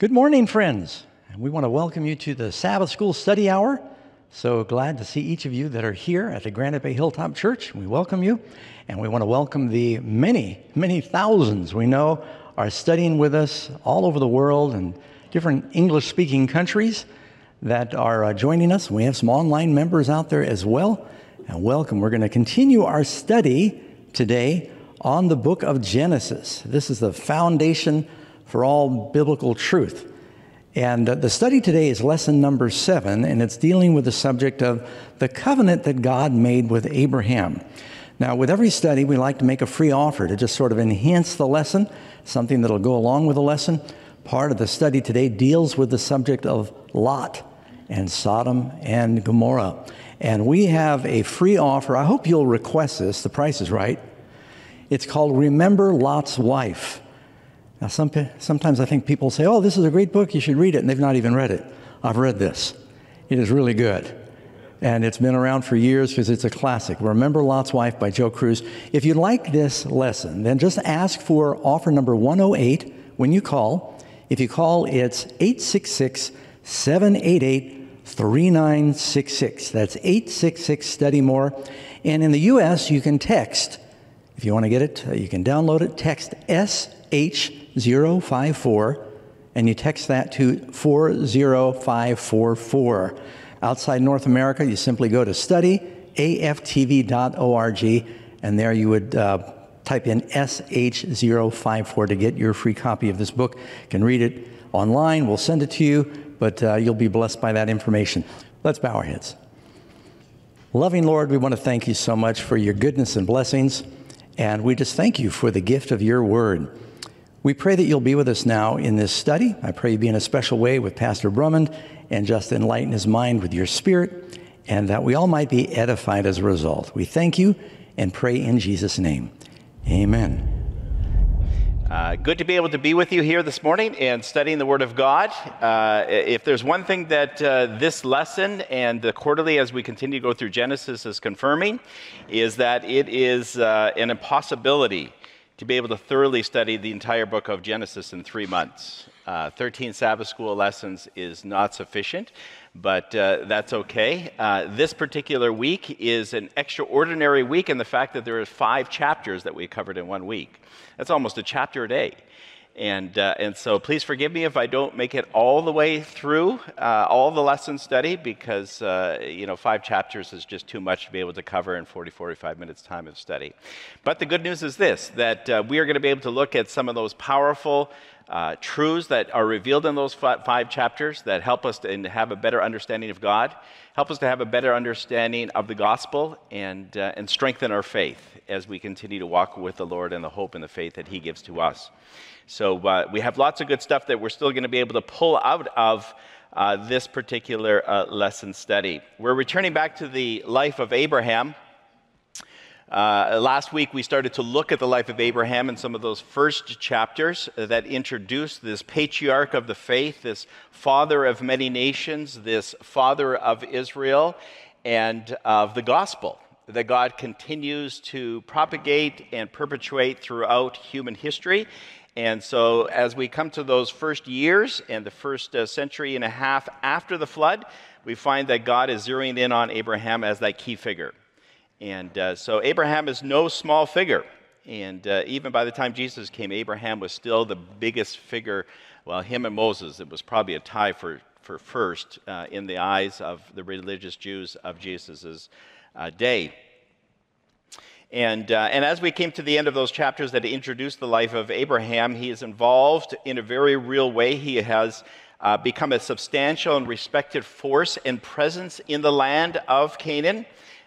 Good morning, friends. And we want to welcome you to the Sabbath School Study Hour. So glad to see each of you that are here at the Granite Bay Hilltop Church. We welcome you, and we want to welcome the many, many thousands we know are studying with us all over the world and different English speaking countries that are uh, joining us. We have some online members out there as well. And welcome. We're going to continue our study today on the book of Genesis. This is the foundation for all biblical truth. And uh, the study today is lesson number seven, and it's dealing with the subject of the covenant that God made with Abraham. Now, with every study, we like to make a free offer to just sort of enhance the lesson, something that'll go along with the lesson. Part of the study today deals with the subject of Lot and Sodom and Gomorrah. And we have a free offer. I hope you'll request this. The price is right. It's called Remember Lot's Wife. Now, some, sometimes I think people say, oh, this is a great book, you should read it, and they've not even read it. I've read this. It is really good. And it's been around for years because it's a classic. Remember Lot's Wife by Joe Crews. If you like this lesson, then just ask for offer number 108 when you call. If you call, it's 866 788 3966. That's 866 Study More. And in the U.S., you can text. If you want to get it, uh, you can download it. Text SH 054 and you text that to 40544. Outside North America, you simply go to studyaftv.org and there you would uh, type in SH054 to get your free copy of this book. You can read it online, we'll send it to you, but uh, you'll be blessed by that information. Let's bow our heads. Loving Lord, we want to thank you so much for your goodness and blessings, and we just thank you for the gift of your word. We pray that you'll be with us now in this study. I pray you be in a special way with Pastor Brummund and just enlighten his mind with your spirit, and that we all might be edified as a result. We thank you and pray in Jesus' name. Amen. Uh, good to be able to be with you here this morning and studying the Word of God. Uh, if there's one thing that uh, this lesson and the quarterly as we continue to go through Genesis is confirming, is that it is uh, an impossibility to be able to thoroughly study the entire book of Genesis in three months. Uh, 13 Sabbath school lessons is not sufficient, but uh, that's okay. Uh, this particular week is an extraordinary week in the fact that there are five chapters that we covered in one week. That's almost a chapter a day. And, uh, and so please forgive me if I don't make it all the way through uh, all the lesson study because, uh, you know, five chapters is just too much to be able to cover in 40, 45 minutes time of study. But the good news is this, that uh, we are going to be able to look at some of those powerful uh, truths that are revealed in those five chapters that help us to have a better understanding of God, help us to have a better understanding of the gospel, and, uh, and strengthen our faith as we continue to walk with the Lord and the hope and the faith that He gives to us. So uh, we have lots of good stuff that we're still going to be able to pull out of uh, this particular uh, lesson study. We're returning back to the life of Abraham. Uh, last week, we started to look at the life of Abraham and some of those first chapters that introduce this patriarch of the faith, this father of many nations, this father of Israel, and of the gospel that God continues to propagate and perpetuate throughout human history and so, as we come to those first years and the first uh, century and a half after the flood, we find that God is zeroing in on Abraham as that key figure. And uh, so, Abraham is no small figure. And uh, even by the time Jesus came, Abraham was still the biggest figure. Well, him and Moses, it was probably a tie for, for first uh, in the eyes of the religious Jews of Jesus' uh, day. And, uh, and as we came to the end of those chapters that introduced the life of Abraham, he is involved in a very real way. He has uh, become a substantial and respected force and presence in the land of Canaan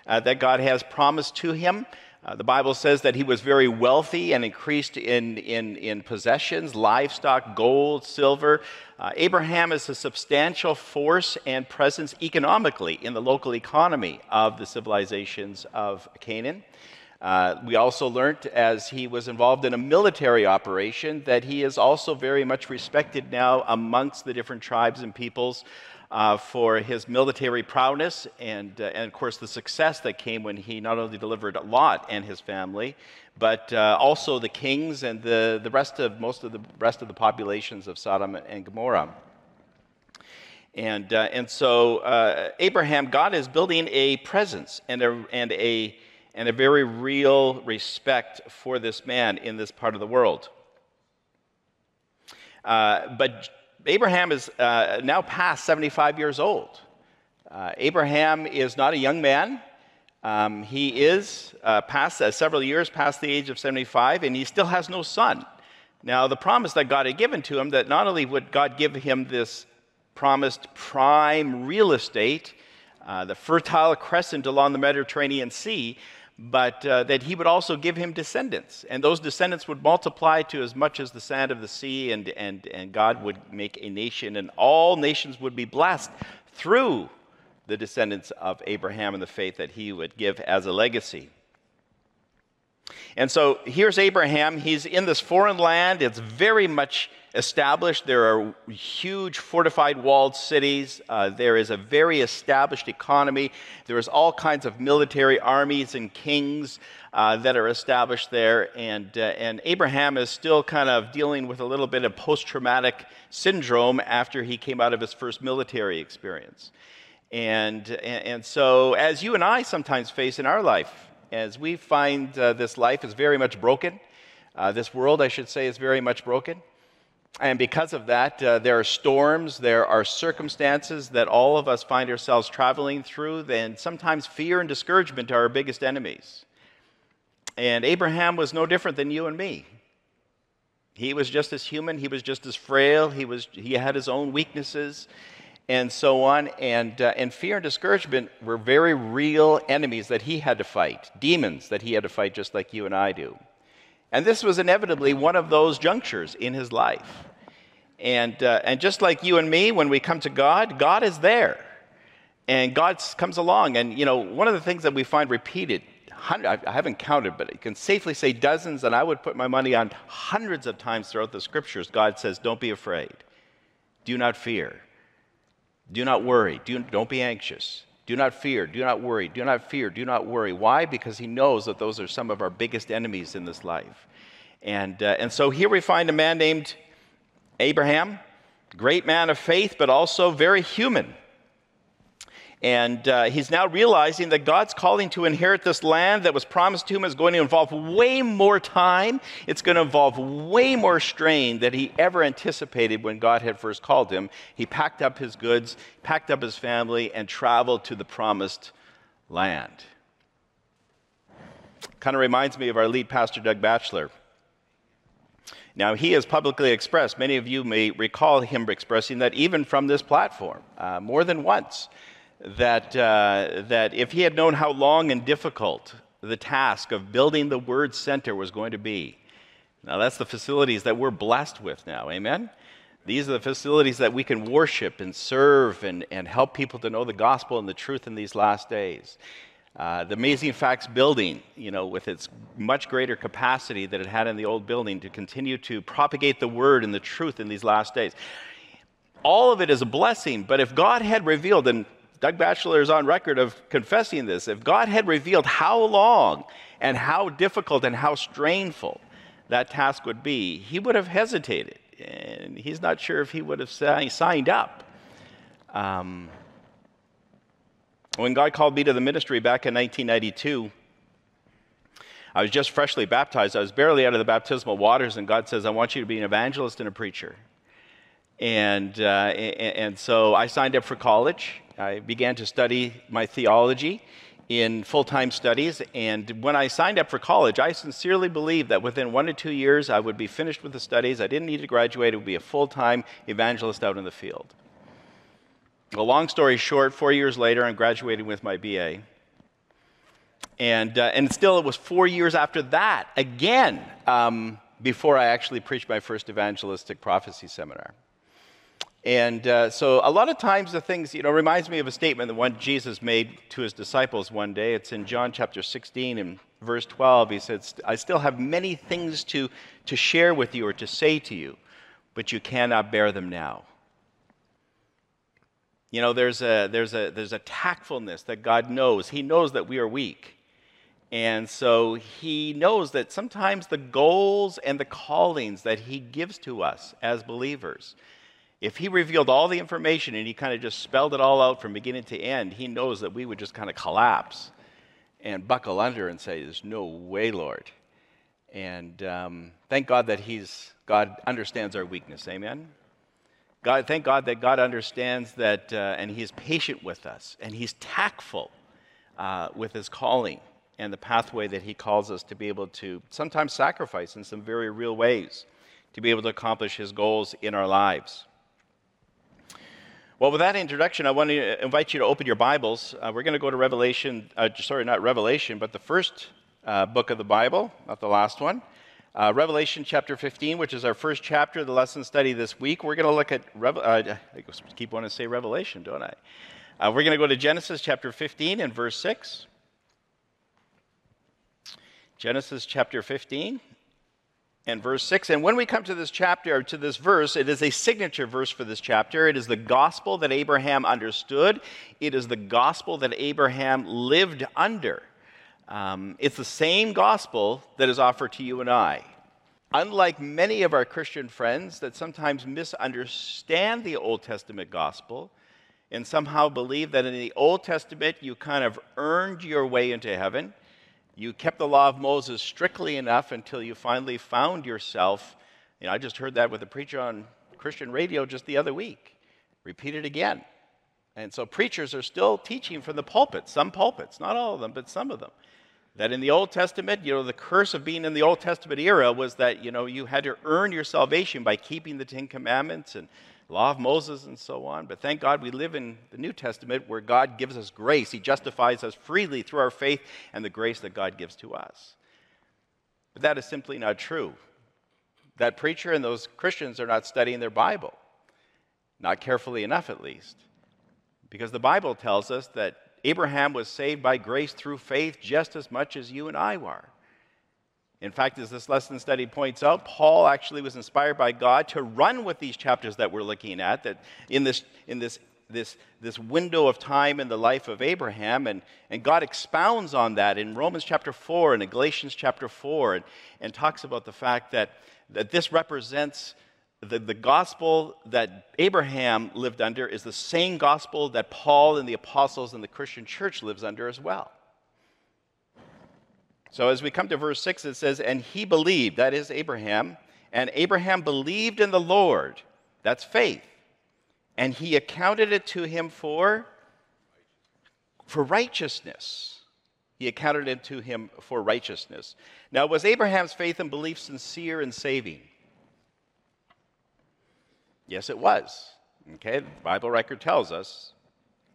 uh, that God has promised to him. Uh, the Bible says that he was very wealthy and increased in, in, in possessions, livestock, gold, silver. Uh, Abraham is a substantial force and presence economically in the local economy of the civilizations of Canaan. Uh, we also learned as he was involved in a military operation that he is also very much respected now amongst the different tribes and peoples uh, for his military prowess and, uh, and, of course, the success that came when he not only delivered Lot and his family, but uh, also the kings and the, the rest of most of the rest of the populations of Sodom and Gomorrah. And, uh, and so uh, Abraham, God is building a presence and a, and, a, and a very real respect for this man in this part of the world. Uh, but Abraham is uh, now past 75 years old. Uh, Abraham is not a young man. Um, he is uh, past uh, several years past the age of 75, and he still has no son. Now, the promise that God had given to him that not only would God give him this promised prime real estate, uh, the fertile crescent along the Mediterranean Sea, but uh, that he would also give him descendants. And those descendants would multiply to as much as the sand of the sea, and, and, and God would make a nation, and all nations would be blessed through the descendants of Abraham and the faith that he would give as a legacy. And so here's Abraham. He's in this foreign land. It's very much established. There are huge fortified walled cities. Uh, there is a very established economy. There is all kinds of military armies and kings uh, that are established there. And, uh, and Abraham is still kind of dealing with a little bit of post traumatic syndrome after he came out of his first military experience. And, and, and so, as you and I sometimes face in our life, as we find uh, this life is very much broken, uh, this world, I should say, is very much broken. And because of that, uh, there are storms, there are circumstances that all of us find ourselves traveling through, and sometimes fear and discouragement are our biggest enemies. And Abraham was no different than you and me. He was just as human, he was just as frail, he, was, he had his own weaknesses, and so on. And, uh, and fear and discouragement were very real enemies that he had to fight, demons that he had to fight just like you and I do. And this was inevitably one of those junctures in his life. And, uh, and just like you and me, when we come to God, God is there. And God comes along. And, you know, one of the things that we find repeated, I haven't counted, but I can safely say dozens, and I would put my money on hundreds of times throughout the scriptures, God says, Don't be afraid. Do not fear. Do not worry. Do, don't be anxious. Do not fear, do not worry, do not fear, do not worry. Why? Because he knows that those are some of our biggest enemies in this life. And, uh, and so here we find a man named Abraham, great man of faith, but also very human. And uh, he's now realizing that God's calling to inherit this land that was promised to him is going to involve way more time. It's going to involve way more strain than he ever anticipated when God had first called him. He packed up his goods, packed up his family, and traveled to the promised land. Kind of reminds me of our lead pastor, Doug Batchelor. Now, he has publicly expressed, many of you may recall him expressing that even from this platform, uh, more than once that, uh, that if he had known how long and difficult the task of building the Word Center was going to be, now that's the facilities that we're blessed with now, amen? These are the facilities that we can worship and serve and, and help people to know the gospel and the truth in these last days. Uh, the Amazing Facts building, you know, with its much greater capacity that it had in the old building to continue to propagate the word and the truth in these last days. All of it is a blessing, but if God had revealed, and Doug Batchelor is on record of confessing this. If God had revealed how long and how difficult and how strainful that task would be, he would have hesitated. And he's not sure if he would have signed up. Um, when God called me to the ministry back in 1992, I was just freshly baptized. I was barely out of the baptismal waters, and God says, I want you to be an evangelist and a preacher. And, uh, and, and so I signed up for college. I began to study my theology in full time studies. And when I signed up for college, I sincerely believed that within one to two years I would be finished with the studies. I didn't need to graduate, it would be a full time evangelist out in the field. Well, long story short, four years later, I'm graduating with my BA. And, uh, and still, it was four years after that, again, um, before I actually preached my first evangelistic prophecy seminar. And uh, so a lot of times the things, you know, reminds me of a statement that one Jesus made to his disciples one day. It's in John chapter 16 and verse 12. He says, I still have many things to, to share with you or to say to you, but you cannot bear them now. You know, there's a, there's, a, there's a tactfulness that God knows. He knows that we are weak. And so he knows that sometimes the goals and the callings that he gives to us as believers, if he revealed all the information and he kind of just spelled it all out from beginning to end, he knows that we would just kind of collapse and buckle under and say, There's no way, Lord. And um, thank God that he's, God understands our weakness. Amen? God, thank God that God understands that, uh, and He's patient with us, and He's tactful uh, with His calling and the pathway that He calls us to be able to sometimes sacrifice in some very real ways to be able to accomplish His goals in our lives. Well, with that introduction, I want to invite you to open your Bibles. Uh, we're going to go to Revelation, uh, sorry, not Revelation, but the first uh, book of the Bible, not the last one. Uh, Revelation chapter 15, which is our first chapter of the lesson study this week. We're going to look at, Revel- uh, I keep wanting to say Revelation, don't I? Uh, we're going to go to Genesis chapter 15 and verse 6. Genesis chapter 15 and verse 6. And when we come to this chapter, to this verse, it is a signature verse for this chapter. It is the gospel that Abraham understood, it is the gospel that Abraham lived under. Um, it's the same gospel that is offered to you and I. Unlike many of our Christian friends that sometimes misunderstand the Old Testament gospel and somehow believe that in the Old Testament you kind of earned your way into heaven, you kept the law of Moses strictly enough until you finally found yourself. You know, I just heard that with a preacher on Christian radio just the other week. Repeat it again. And so preachers are still teaching from the pulpit, some pulpits, not all of them, but some of them that in the Old Testament, you know, the curse of being in the Old Testament era was that, you know, you had to earn your salvation by keeping the Ten Commandments and law of Moses and so on. But thank God we live in the New Testament where God gives us grace. He justifies us freely through our faith and the grace that God gives to us. But that is simply not true. That preacher and those Christians are not studying their Bible, not carefully enough at least. Because the Bible tells us that Abraham was saved by grace through faith just as much as you and I were. In fact, as this lesson study points out, Paul actually was inspired by God to run with these chapters that we're looking at, that in this, in this, this, this window of time in the life of Abraham, and, and God expounds on that in Romans chapter 4 and in Galatians chapter 4, and, and talks about the fact that, that this represents the, the gospel that Abraham lived under is the same gospel that Paul and the apostles and the Christian church lives under as well. So as we come to verse 6, it says, And he believed, that is Abraham, and Abraham believed in the Lord, that's faith, and he accounted it to him for, for righteousness. He accounted it to him for righteousness. Now, was Abraham's faith and belief sincere and saving? Yes, it was. Okay, the Bible record tells us.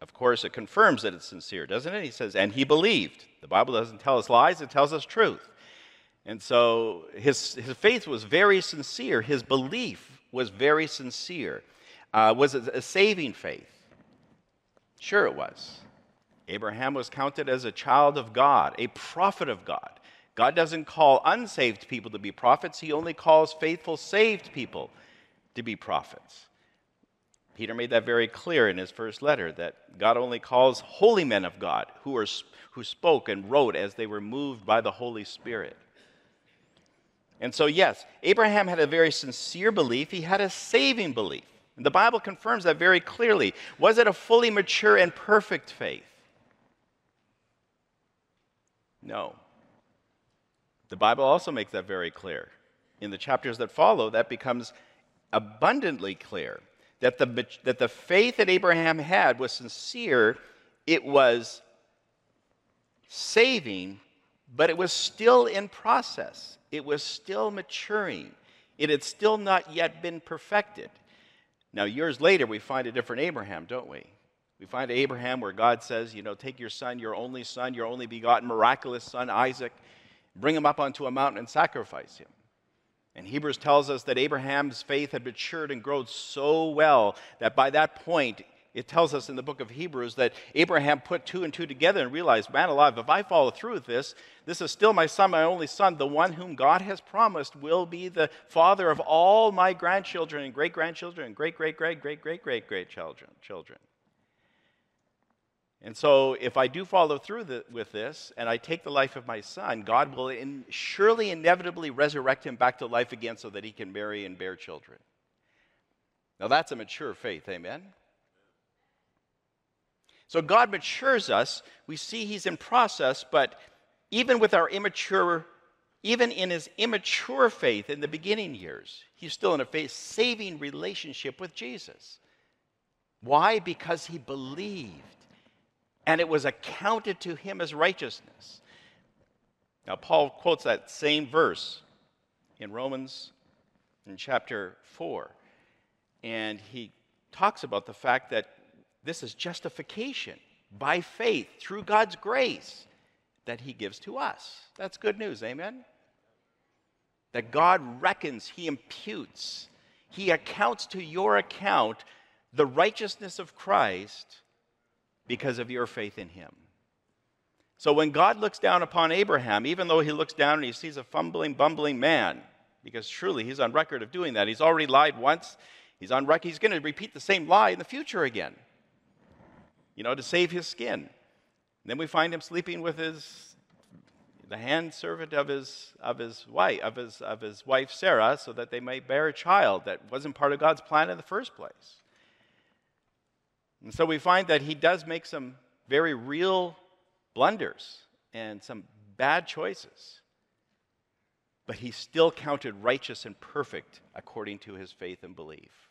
Of course, it confirms that it's sincere, doesn't it? He says, and he believed. The Bible doesn't tell us lies, it tells us truth. And so his, his faith was very sincere. His belief was very sincere. Uh, was it a saving faith? Sure, it was. Abraham was counted as a child of God, a prophet of God. God doesn't call unsaved people to be prophets, He only calls faithful, saved people to be prophets. Peter made that very clear in his first letter that God only calls holy men of God who, are, who spoke and wrote as they were moved by the Holy Spirit. And so, yes, Abraham had a very sincere belief, he had a saving belief. And the Bible confirms that very clearly. Was it a fully mature and perfect faith? No. The Bible also makes that very clear. In the chapters that follow, that becomes abundantly clear that the, that the faith that Abraham had was sincere, it was saving, but it was still in process. It was still maturing. It had still not yet been perfected. Now, years later, we find a different Abraham, don't we? We find Abraham where God says, you know, take your son, your only son, your only begotten, miraculous son, Isaac, bring him up onto a mountain and sacrifice him. And Hebrews tells us that Abraham's faith had matured and grown so well that by that point, it tells us in the book of Hebrews that Abraham put two and two together and realized, man alive, if I follow through with this, this is still my son, my only son, the one whom God has promised will be the father of all my grandchildren and great grandchildren and great, great, great, great, great, great, great children. children. And so, if I do follow through the, with this and I take the life of my son, God will in, surely inevitably resurrect him back to life again so that he can marry and bear children. Now, that's a mature faith, amen? So, God matures us. We see he's in process, but even with our immature, even in his immature faith in the beginning years, he's still in a faith saving relationship with Jesus. Why? Because he believed and it was accounted to him as righteousness. Now, Paul quotes that same verse in Romans in chapter 4, and he talks about the fact that this is justification by faith through God's grace that he gives to us. That's good news, amen? That God reckons, he imputes, he accounts to your account the righteousness of Christ because of your faith in him. So when God looks down upon Abraham, even though he looks down and he sees a fumbling, bumbling man, because truly he's on record of doing that. He's already lied once. He's on record. He's going to repeat the same lie in the future again, you know, to save his skin. And then we find him sleeping with his, the hand servant of his, of his wife, of his, of his wife Sarah, so that they might bear a child that wasn't part of God's plan in the first place. And so we find that he does make some very real blunders and some bad choices. But he's still counted righteous and perfect according to his faith and belief.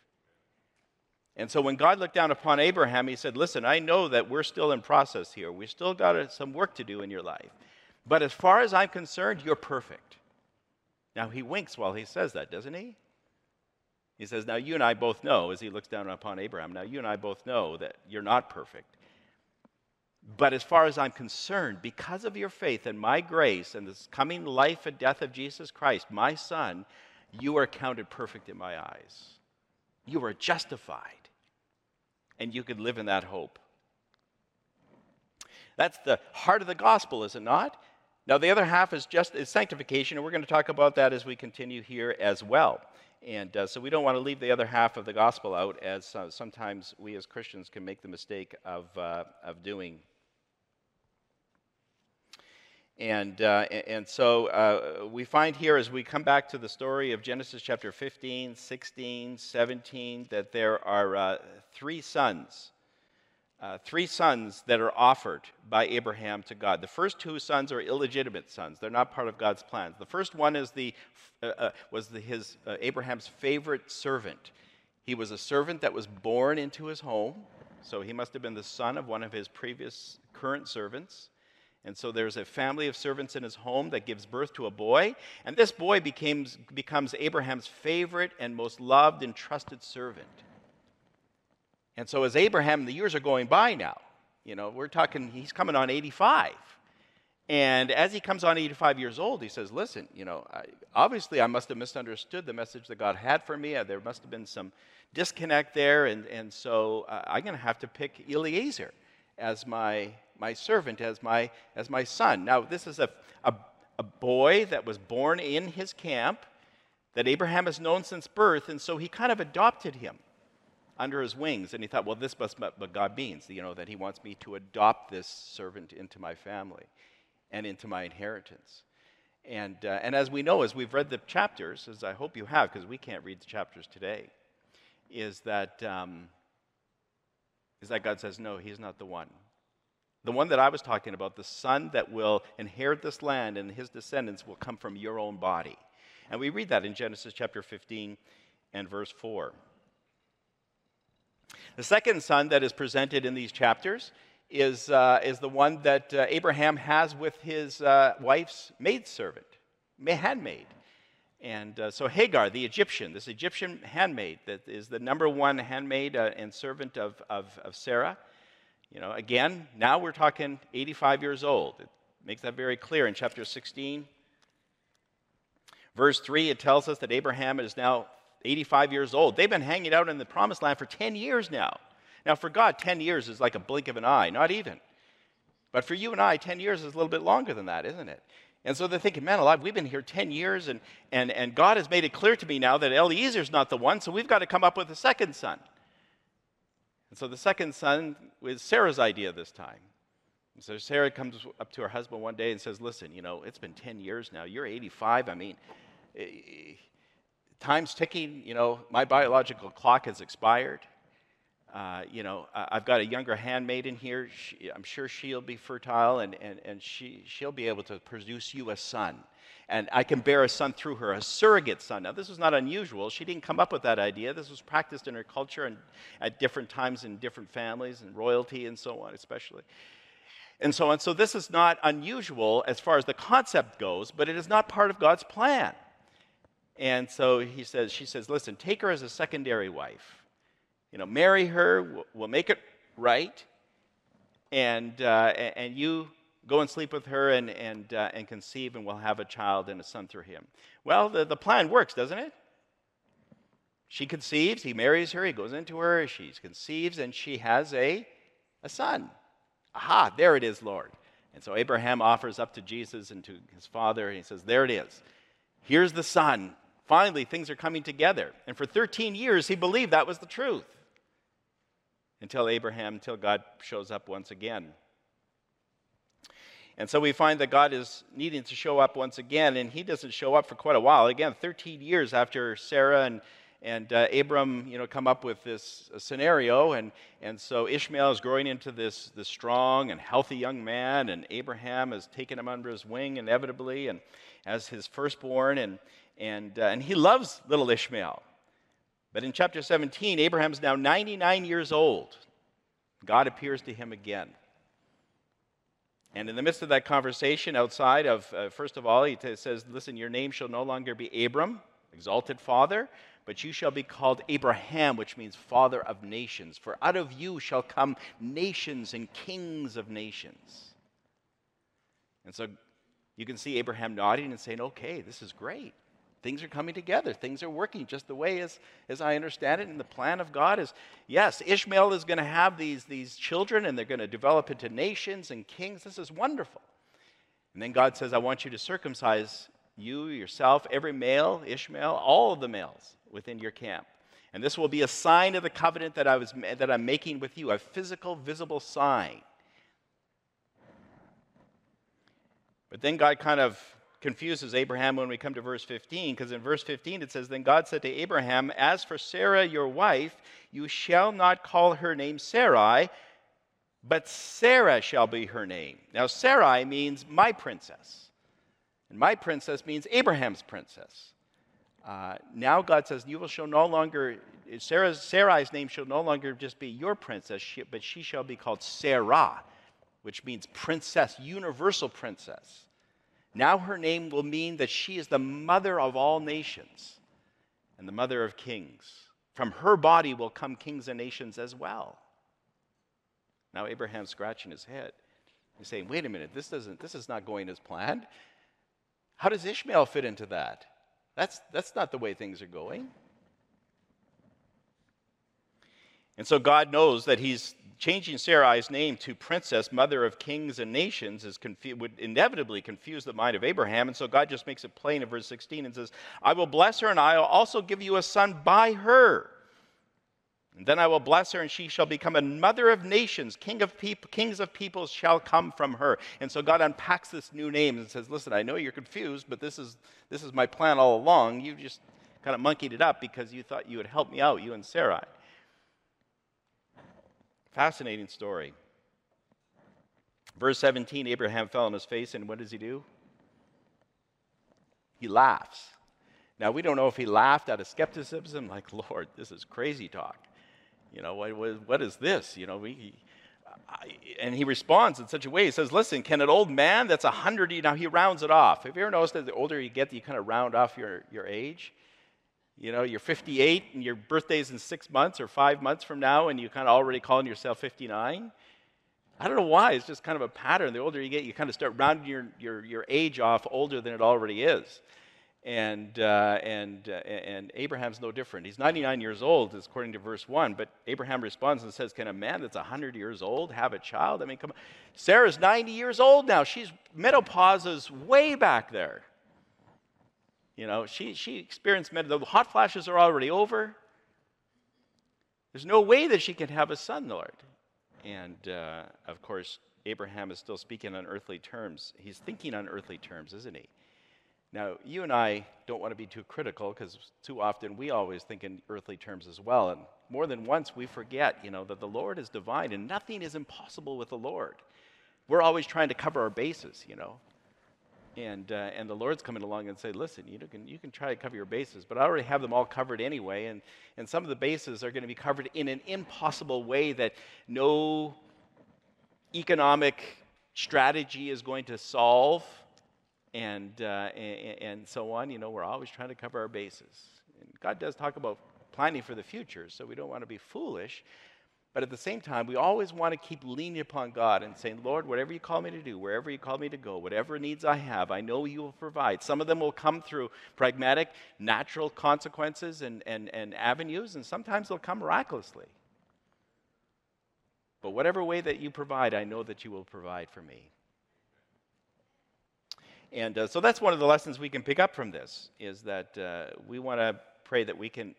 And so when God looked down upon Abraham, he said, Listen, I know that we're still in process here. We still got uh, some work to do in your life. But as far as I'm concerned, you're perfect. Now, he winks while he says that, doesn't he? He says, Now you and I both know, as he looks down upon Abraham, now you and I both know that you're not perfect. But as far as I'm concerned, because of your faith and my grace and this coming life and death of Jesus Christ, my son, you are counted perfect in my eyes. You are justified. And you can live in that hope. That's the heart of the gospel, is it not? Now, the other half is just is sanctification, and we're going to talk about that as we continue here as well. And uh, so we don't want to leave the other half of the gospel out, as uh, sometimes we as Christians can make the mistake of, uh, of doing. And, uh, and so uh, we find here, as we come back to the story of Genesis chapter 15, 16, 17, that there are uh, three sons uh, three sons that are offered by Abraham to God. The first two sons are illegitimate sons; they're not part of God's plans. The first one is the uh, uh, was the, his Abraham's favorite servant. He was a servant that was born into his home, so he must have been the son of one of his previous current servants. And so there's a family of servants in his home that gives birth to a boy, and this boy becomes, becomes Abraham's favorite and most loved and trusted servant. And so, as Abraham, the years are going by now. You know, we're talking, he's coming on 85. And as he comes on 85 years old, he says, Listen, you know, I, obviously I must have misunderstood the message that God had for me. Uh, there must have been some disconnect there. And, and so uh, I'm going to have to pick Eliezer as my, my servant, as my, as my son. Now, this is a, a, a boy that was born in his camp that Abraham has known since birth. And so he kind of adopted him under his wings. And he thought, well, this must be what God means, you know, that he wants me to adopt this servant into my family and into my inheritance. And, uh, and as we know, as we've read the chapters, as I hope you have, because we can't read the chapters today, is that, um, is that God says, no, he's not the one. The one that I was talking about, the son that will inherit this land and his descendants will come from your own body. And we read that in Genesis chapter 15 and verse 4. The second son that is presented in these chapters is, uh, is the one that uh, Abraham has with his uh, wife's maidservant, handmaid. And uh, so Hagar, the Egyptian, this Egyptian handmaid that is the number one handmaid uh, and servant of, of, of Sarah. You know, again, now we're talking 85 years old. It makes that very clear in chapter 16. Verse 3, it tells us that Abraham is now 85 years old. They've been hanging out in the promised land for 10 years now. Now, for God, 10 years is like a blink of an eye, not even. But for you and I, 10 years is a little bit longer than that, isn't it? And so they're thinking, man alive, we've been here 10 years, and, and, and God has made it clear to me now that Eliezer's not the one, so we've got to come up with a second son. And so the second son was Sarah's idea this time. And so Sarah comes up to her husband one day and says, Listen, you know, it's been 10 years now. You're 85. I mean, eh, time's ticking. You know, my biological clock has expired. Uh, you know, I've got a younger handmaid in here. She, I'm sure she'll be fertile and, and, and she, she'll be able to produce you a son. And I can bear a son through her, a surrogate son. Now, this was not unusual. She didn't come up with that idea. This was practiced in her culture and at different times in different families and royalty and so on, especially. And so on. So, this is not unusual as far as the concept goes, but it is not part of God's plan. And so he says, she says, listen, take her as a secondary wife you know, marry her, we'll make it right, and, uh, and you go and sleep with her and, and, uh, and conceive, and we'll have a child and a son through him. Well, the, the plan works, doesn't it? She conceives, he marries her, he goes into her, she conceives, and she has a, a son. Aha, there it is, Lord. And so Abraham offers up to Jesus and to his father, and he says, There it is. Here's the son. Finally, things are coming together. And for 13 years, he believed that was the truth until Abraham, until God shows up once again. And so we find that God is needing to show up once again, and he doesn't show up for quite a while. Again, 13 years after Sarah and, and uh, Abram, you know, come up with this uh, scenario, and, and so Ishmael is growing into this, this strong and healthy young man, and Abraham has taken him under his wing inevitably, and as his firstborn, and, and, uh, and he loves little Ishmael. But in chapter 17, Abraham's now 99 years old. God appears to him again. And in the midst of that conversation, outside of, uh, first of all, he t- says, Listen, your name shall no longer be Abram, exalted father, but you shall be called Abraham, which means father of nations. For out of you shall come nations and kings of nations. And so you can see Abraham nodding and saying, Okay, this is great things are coming together. Things are working just the way as, as I understand it. And the plan of God is yes, Ishmael is going to have these, these children and they're going to develop into nations and kings. This is wonderful. And then God says, I want you to circumcise you, yourself, every male, Ishmael, all of the males within your camp. And this will be a sign of the covenant that, I was, that I'm making with you, a physical, visible sign. But then God kind of confuses Abraham when we come to verse 15, because in verse 15 it says, Then God said to Abraham, As for Sarah, your wife, you shall not call her name Sarai, but Sarah shall be her name. Now, Sarai means my princess, and my princess means Abraham's princess. Uh, now God says, You will shall no longer, Sarah's, Sarai's name shall no longer just be your princess, but she shall be called Sarah, which means princess, universal princess. Now her name will mean that she is the mother of all nations and the mother of kings. From her body will come kings and nations as well. Now Abraham's scratching his head. He's saying, wait a minute, this, doesn't, this is not going as planned. How does Ishmael fit into that? That's, that's not the way things are going. And so God knows that he's changing Sarai's name to princess, mother of kings and nations, is confu- would inevitably confuse the mind of Abraham. And so God just makes it plain in verse 16 and says, I will bless her, and I will also give you a son by her. And then I will bless her, and she shall become a mother of nations. King of peop- kings of peoples shall come from her. And so God unpacks this new name and says, Listen, I know you're confused, but this is, this is my plan all along. You just kind of monkeyed it up because you thought you would help me out, you and Sarai. Fascinating story. Verse 17 Abraham fell on his face, and what does he do? He laughs. Now, we don't know if he laughed out of skepticism, like, Lord, this is crazy talk. You know, what, what is this? You know, we, I, and he responds in such a way. He says, Listen, can an old man that's 100, now he rounds it off. Have you ever noticed that the older you get, you kind of round off your, your age? You know, you're 58 and your birthday's in six months or five months from now, and you kind of already calling yourself 59. I don't know why. It's just kind of a pattern. The older you get, you kind of start rounding your, your, your age off older than it already is. And, uh, and, uh, and Abraham's no different. He's 99 years old, according to verse 1. But Abraham responds and says, Can a man that's 100 years old have a child? I mean, come on. Sarah's 90 years old now. She's menopause is way back there. You know, she, she experienced med- the hot flashes are already over. There's no way that she can have a son, Lord. And uh, of course, Abraham is still speaking on earthly terms. He's thinking on earthly terms, isn't he? Now, you and I don't want to be too critical because too often we always think in earthly terms as well. And more than once we forget, you know, that the Lord is divine and nothing is impossible with the Lord. We're always trying to cover our bases, you know. And, uh, and the Lord's coming along and say, listen, you can, you can try to cover your bases, but I already have them all covered anyway. And, and some of the bases are going to be covered in an impossible way that no economic strategy is going to solve and, uh, and, and, so on. You know, we're always trying to cover our bases. And God does talk about planning for the future, so we don't want to be foolish. But at the same time, we always want to keep leaning upon God and saying, Lord, whatever you call me to do, wherever you call me to go, whatever needs I have, I know you will provide. Some of them will come through pragmatic, natural consequences and, and, and avenues, and sometimes they'll come miraculously. But whatever way that you provide, I know that you will provide for me. And uh, so that's one of the lessons we can pick up from this is that uh, we want to pray that we can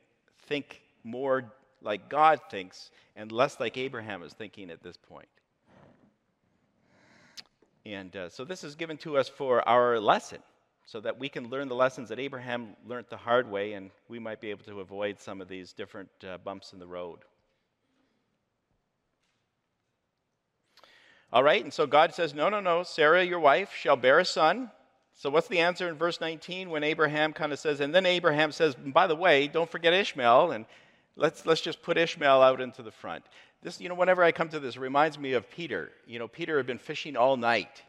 think more like God thinks and less like Abraham is thinking at this point. And uh, so this is given to us for our lesson so that we can learn the lessons that Abraham learned the hard way and we might be able to avoid some of these different uh, bumps in the road. All right, and so God says, No, no, no, Sarah, your wife, shall bear a son. So, what's the answer in verse 19 when Abraham kind of says, and then Abraham says, by the way, don't forget Ishmael, and let's, let's just put Ishmael out into the front. This, you know, whenever I come to this, it reminds me of Peter. You know, Peter had been fishing all night.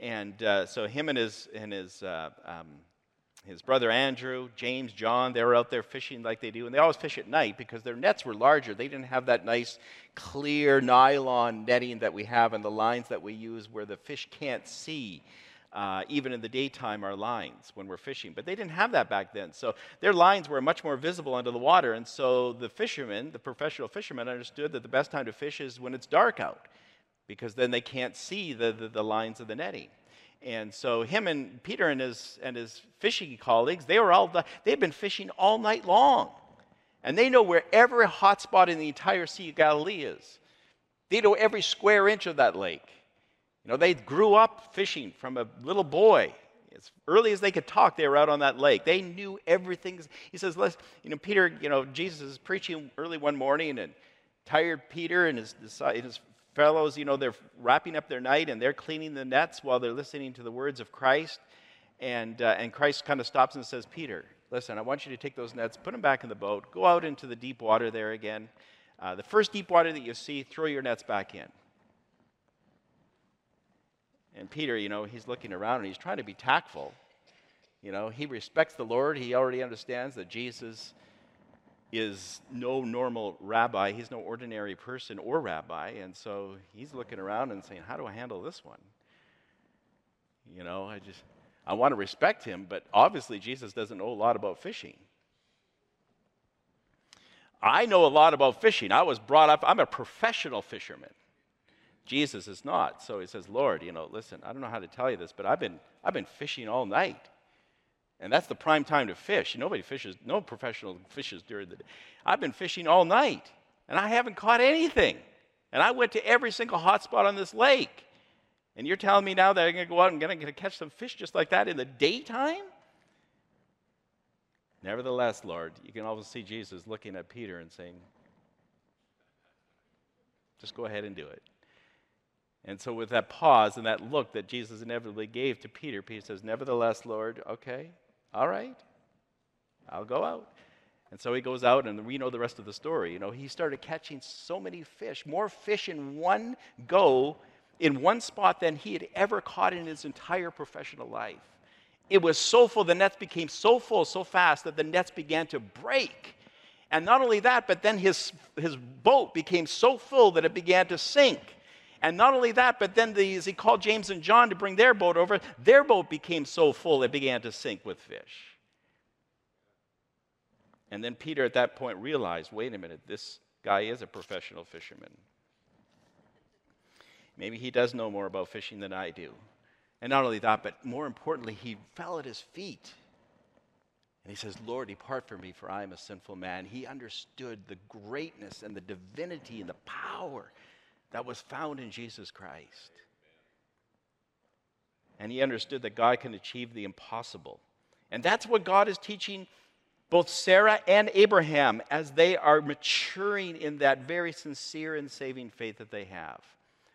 And uh, so, him and his, and his, uh, um, his brother Andrew, James, John, they were out there fishing like they do. And they always fish at night because their nets were larger. They didn't have that nice, clear nylon netting that we have and the lines that we use where the fish can't see uh, even in the daytime, our lines when we're fishing. But they didn't have that back then. So their lines were much more visible under the water. And so the fishermen, the professional fishermen, understood that the best time to fish is when it's dark out because then they can't see the, the, the lines of the netting. And so him and Peter and his, and his fishing colleagues, they were all, they've been fishing all night long. And they know where every hot spot in the entire Sea of Galilee is. They know every square inch of that lake. You know, they grew up fishing from a little boy. As early as they could talk, they were out on that lake. They knew everything. He says, Let's, you know, Peter, you know, Jesus is preaching early one morning, and tired Peter and his, his fellows, you know, they're wrapping up their night and they're cleaning the nets while they're listening to the words of Christ. And, uh, and Christ kind of stops and says, Peter, listen, I want you to take those nets, put them back in the boat, go out into the deep water there again. Uh, the first deep water that you see, throw your nets back in. And Peter, you know, he's looking around and he's trying to be tactful. You know, he respects the Lord. He already understands that Jesus is no normal rabbi. He's no ordinary person or rabbi. And so he's looking around and saying, How do I handle this one? You know, I just, I want to respect him, but obviously Jesus doesn't know a lot about fishing. I know a lot about fishing. I was brought up, I'm a professional fisherman. Jesus is not. So he says, Lord, you know, listen, I don't know how to tell you this, but I've been, I've been fishing all night. And that's the prime time to fish. Nobody fishes, no professional fishes during the day. I've been fishing all night, and I haven't caught anything. And I went to every single hot spot on this lake. And you're telling me now that I'm going to go out and going to catch some fish just like that in the daytime? Nevertheless, Lord, you can always see Jesus looking at Peter and saying, just go ahead and do it. And so, with that pause and that look that Jesus inevitably gave to Peter, Peter says, Nevertheless, Lord, okay, all right, I'll go out. And so he goes out, and we know the rest of the story. You know, he started catching so many fish, more fish in one go, in one spot than he had ever caught in his entire professional life. It was so full, the nets became so full so fast that the nets began to break. And not only that, but then his, his boat became so full that it began to sink. And not only that, but then the, he called James and John to bring their boat over. Their boat became so full it began to sink with fish. And then Peter at that point realized wait a minute, this guy is a professional fisherman. Maybe he does know more about fishing than I do. And not only that, but more importantly, he fell at his feet. And he says, Lord, depart from me, for I am a sinful man. He understood the greatness and the divinity and the power that was found in Jesus Christ. And he understood that God can achieve the impossible. And that's what God is teaching both Sarah and Abraham as they are maturing in that very sincere and saving faith that they have.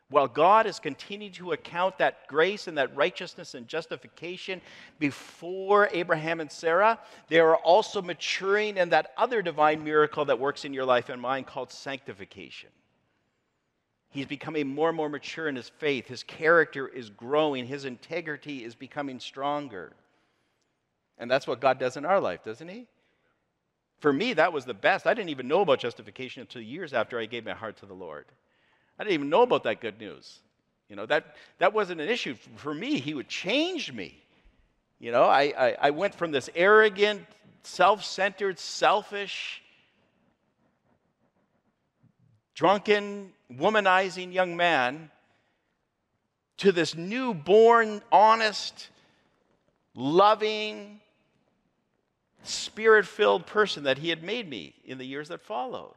While God is continuing to account that grace and that righteousness and justification before Abraham and Sarah, they are also maturing in that other divine miracle that works in your life and mine called sanctification. He's becoming more and more mature in his faith. His character is growing. His integrity is becoming stronger. And that's what God does in our life, doesn't He? For me, that was the best. I didn't even know about justification until years after I gave my heart to the Lord. I didn't even know about that good news. You know, that, that wasn't an issue. For me, He would change me. You know, I, I, I went from this arrogant, self centered, selfish, drunken, womanizing young man to this newborn, honest, loving, spirit filled person that he had made me in the years that followed.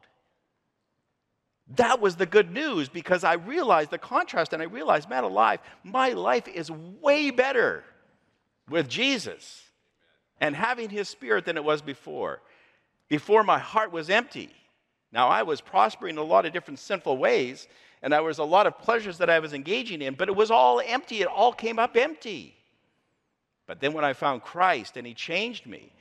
That was the good news because I realized the contrast and I realized, man alive, my life is way better with Jesus and having his spirit than it was before. Before my heart was empty. Now I was prospering in a lot of different sinful ways and there was a lot of pleasures that I was engaging in, but it was all empty. It all came up empty. But then when I found Christ and he changed me,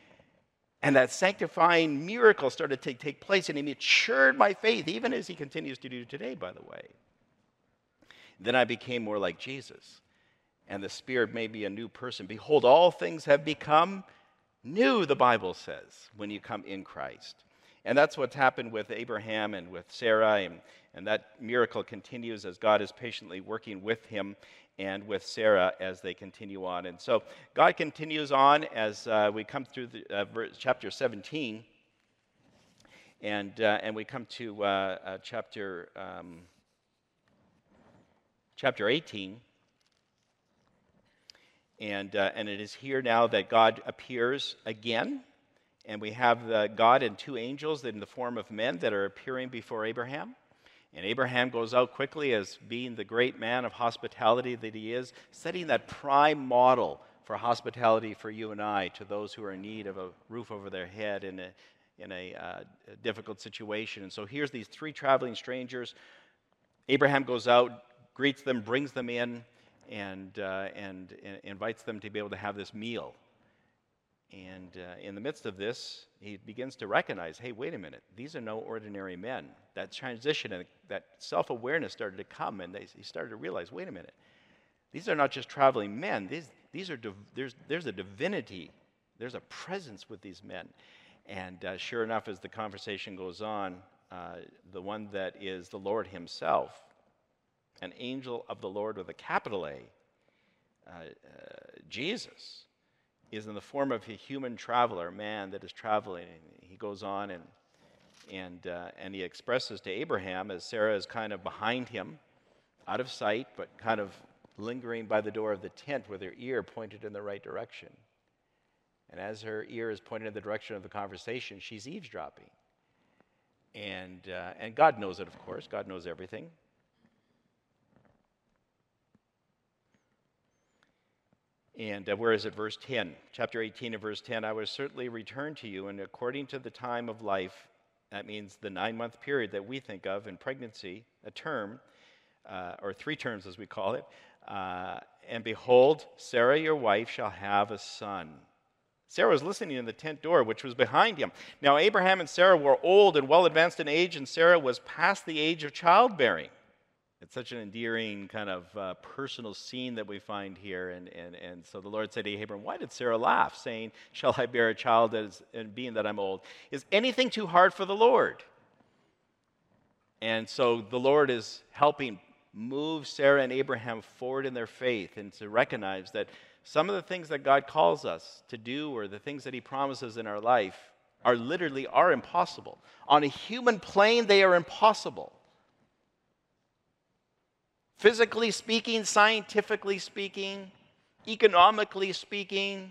and that sanctifying miracle started to take place, and he matured my faith, even as he continues to do today, by the way. Then I became more like Jesus, and the Spirit made me a new person. Behold, all things have become new, the Bible says, when you come in Christ. And that's what's happened with Abraham and with Sarah, and, and that miracle continues as God is patiently working with him and with Sarah as they continue on. And so God continues on as uh, we come through the, uh, verse, chapter 17, and, uh, and we come to uh, uh, chapter, um, chapter 18. And, uh, and it is here now that God appears again. And we have God and two angels in the form of men that are appearing before Abraham. And Abraham goes out quickly as being the great man of hospitality that he is, setting that prime model for hospitality for you and I to those who are in need of a roof over their head in a, in a, uh, a difficult situation. And so here's these three traveling strangers. Abraham goes out, greets them, brings them in, and, uh, and, and invites them to be able to have this meal. And uh, in the midst of this, he begins to recognize hey, wait a minute, these are no ordinary men. That transition and that self awareness started to come, and they, he started to realize wait a minute, these are not just traveling men, these, these are div- there's, there's a divinity, there's a presence with these men. And uh, sure enough, as the conversation goes on, uh, the one that is the Lord Himself, an angel of the Lord with a capital A, uh, uh Jesus, is in the form of a human traveler, man that is traveling. He goes on and, and, uh, and he expresses to Abraham, as Sarah is kind of behind him, out of sight, but kind of lingering by the door of the tent with her ear pointed in the right direction. And as her ear is pointed in the direction of the conversation, she's eavesdropping. And, uh, and God knows it, of course. God knows everything. And uh, where is it? Verse 10, chapter 18 and verse 10 I will certainly return to you, and according to the time of life, that means the nine month period that we think of in pregnancy, a term, uh, or three terms as we call it. Uh, and behold, Sarah your wife shall have a son. Sarah was listening in the tent door, which was behind him. Now, Abraham and Sarah were old and well advanced in age, and Sarah was past the age of childbearing. It's such an endearing kind of uh, personal scene that we find here. And, and, and so the Lord said to Abraham, Why did Sarah laugh, saying, Shall I bear a child as, and being that I'm old? Is anything too hard for the Lord? And so the Lord is helping move Sarah and Abraham forward in their faith and to recognize that some of the things that God calls us to do or the things that He promises in our life are literally are impossible. On a human plane, they are impossible physically speaking, scientifically speaking, economically speaking,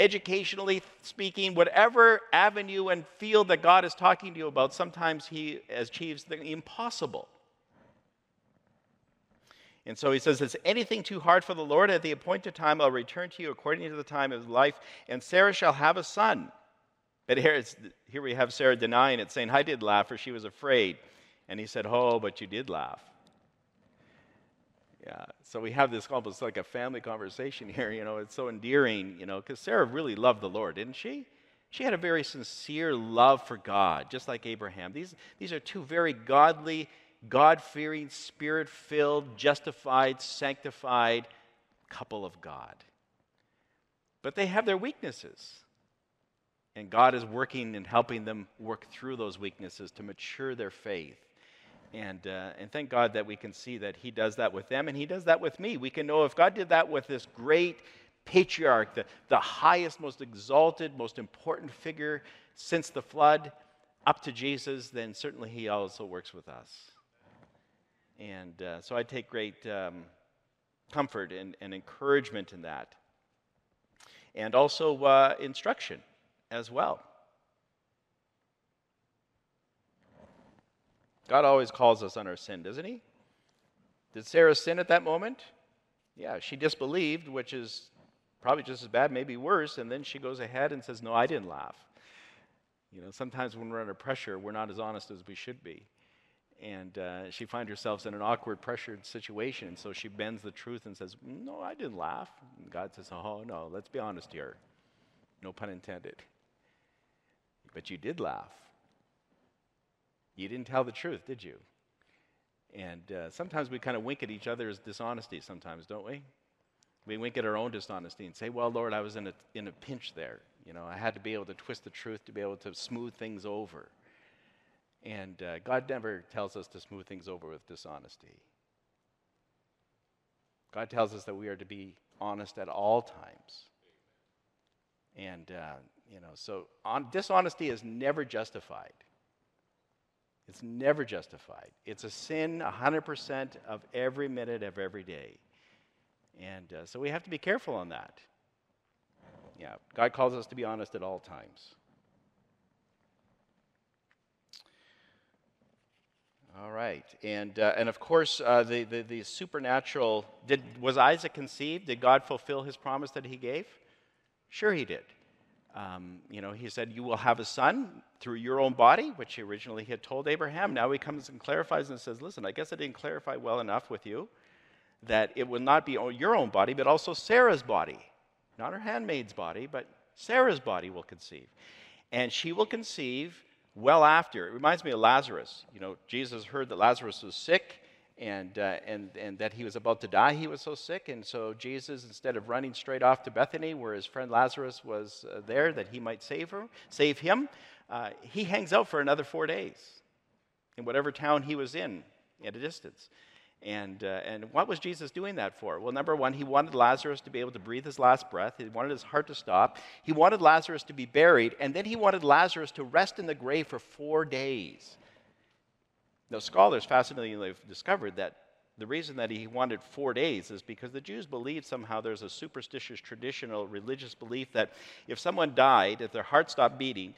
educationally speaking, whatever avenue and field that God is talking to you about, sometimes He achieves the impossible. And so he says, Is anything too hard for the Lord? At the appointed time, I'll return to you according to the time of life, and Sarah shall have a son. But here, here we have Sarah denying it, saying, I did laugh, for she was afraid. And he said, Oh, but you did laugh. Yeah, so we have this almost like a family conversation here. You know, it's so endearing, you know, because Sarah really loved the Lord, didn't she? She had a very sincere love for God, just like Abraham. These, these are two very godly God fearing, spirit filled, justified, sanctified couple of God. But they have their weaknesses. And God is working and helping them work through those weaknesses to mature their faith. And, uh, and thank God that we can see that He does that with them and He does that with me. We can know if God did that with this great patriarch, the, the highest, most exalted, most important figure since the flood, up to Jesus, then certainly He also works with us. And uh, so I take great um, comfort and, and, encouragement in that. And also uh, instruction as well. God always calls us on our sin, doesn't He? Did Sarah sin at that moment? Yeah, she disbelieved, which is probably just as bad, maybe worse, and then she goes ahead and says, No, I didn't laugh. You know, sometimes when we're under pressure, we're not as honest as we should be and uh, she finds herself in an awkward, pressured situation. So she bends the truth and says, No, I didn't laugh. And God says, Oh, no, let's be honest here. No pun intended. But you did laugh. You didn't tell the truth, did you? And uh, sometimes we kind of wink at each other's dishonesty, sometimes, don't we? We wink at our own dishonesty and say, Well, Lord, I was in a, in a pinch there. You know, I had to be able to twist the truth to be able to smooth things over. And uh, God never tells us to smooth things over with dishonesty. God tells us that we are to be honest at all times. And, uh, you know, so on, dishonesty is never justified. It's never justified. It's a sin 100% of every minute of every day. And uh, so we have to be careful on that. Yeah, God calls us to be honest at all times. All right, and uh, and of course uh, the, the, the supernatural. Did was Isaac conceived? Did God fulfill His promise that He gave? Sure, He did. Um, you know, He said, "You will have a son through your own body," which originally He had told Abraham. Now He comes and clarifies and says, "Listen, I guess I didn't clarify well enough with you that it will not be your own body, but also Sarah's body, not her handmaid's body, but Sarah's body will conceive, and she will conceive." well after. It reminds me of Lazarus. You know, Jesus heard that Lazarus was sick and, uh, and, and that he was about to die. He was so sick. And so Jesus, instead of running straight off to Bethany, where his friend Lazarus was uh, there, that he might save, her, save him, uh, he hangs out for another four days in whatever town he was in at a distance. And, uh, and what was Jesus doing that for? Well, number one, he wanted Lazarus to be able to breathe his last breath. He wanted his heart to stop. He wanted Lazarus to be buried. And then he wanted Lazarus to rest in the grave for four days. Now, scholars fascinatingly have discovered that the reason that he wanted four days is because the Jews believed somehow there's a superstitious, traditional, religious belief that if someone died, if their heart stopped beating,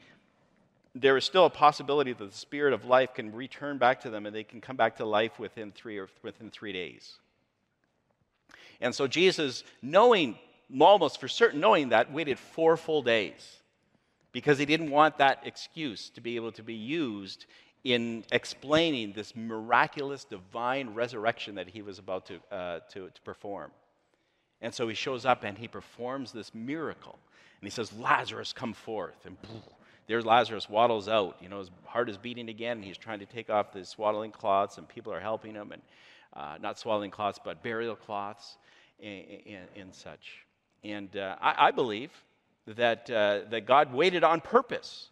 there is still a possibility that the spirit of life can return back to them and they can come back to life within three or within three days. And so Jesus, knowing almost for certain, knowing that, waited four full days because he didn't want that excuse to be able to be used in explaining this miraculous divine resurrection that he was about to, uh, to, to perform. And so he shows up and he performs this miracle. And he says, Lazarus, come forth. And there's Lazarus waddles out. You know, his heart is beating again, and he's trying to take off the swaddling cloths, and people are helping him, and uh, not swaddling cloths, but burial cloths and, and, and such. And uh, I, I, believe that, uh, that God waited on purpose.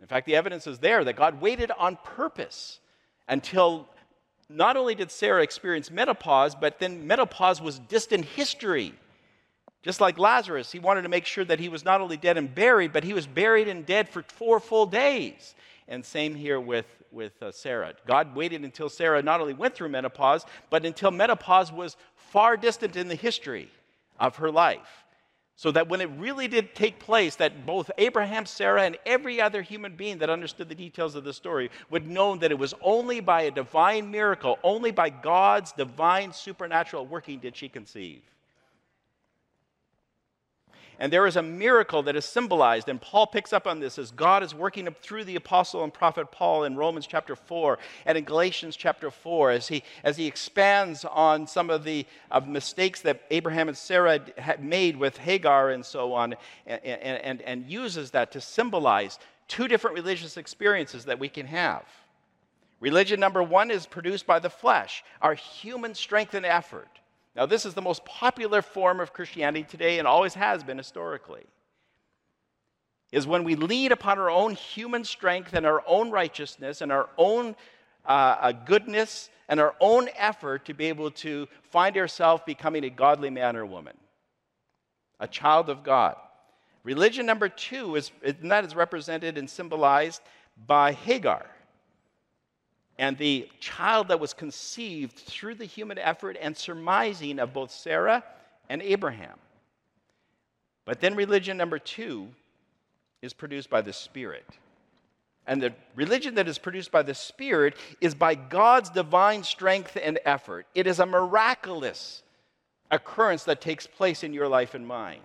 In fact, the evidence is there that God waited on purpose until not only did Sarah experience menopause, but then menopause was distant history. Just like Lazarus, he wanted to make sure that he was not only dead and buried, but he was buried and dead for four full days. And same here with, with uh, Sarah. God waited until Sarah not only went through menopause, but until menopause was far distant in the history of her life. So that when it really did take place, that both Abraham, Sarah, and every other human being that understood the details of the story would know that it was only by a divine miracle, only by God's divine supernatural working did she conceive. And there is a miracle that is symbolized, and Paul picks up on this as God is working through the apostle and prophet Paul in Romans chapter 4 and in Galatians chapter 4 as he, as he expands on some of the mistakes that Abraham and Sarah had made with Hagar and so on, and, and, and uses that to symbolize two different religious experiences that we can have. Religion number one is produced by the flesh, our human strength and effort. Now, this is the most popular form of Christianity today and always has been historically. Is when we lean upon our own human strength and our own righteousness and our own uh, uh, goodness and our own effort to be able to find ourselves becoming a godly man or woman, a child of God. Religion number two is, and that is represented and symbolized by Hagar and the child that was conceived through the human effort and surmising of both Sarah and Abraham. But then religion number two is produced by the Spirit. And the religion that is produced by the Spirit is by God's divine strength and effort. It is a miraculous occurrence that takes place in your life and mine.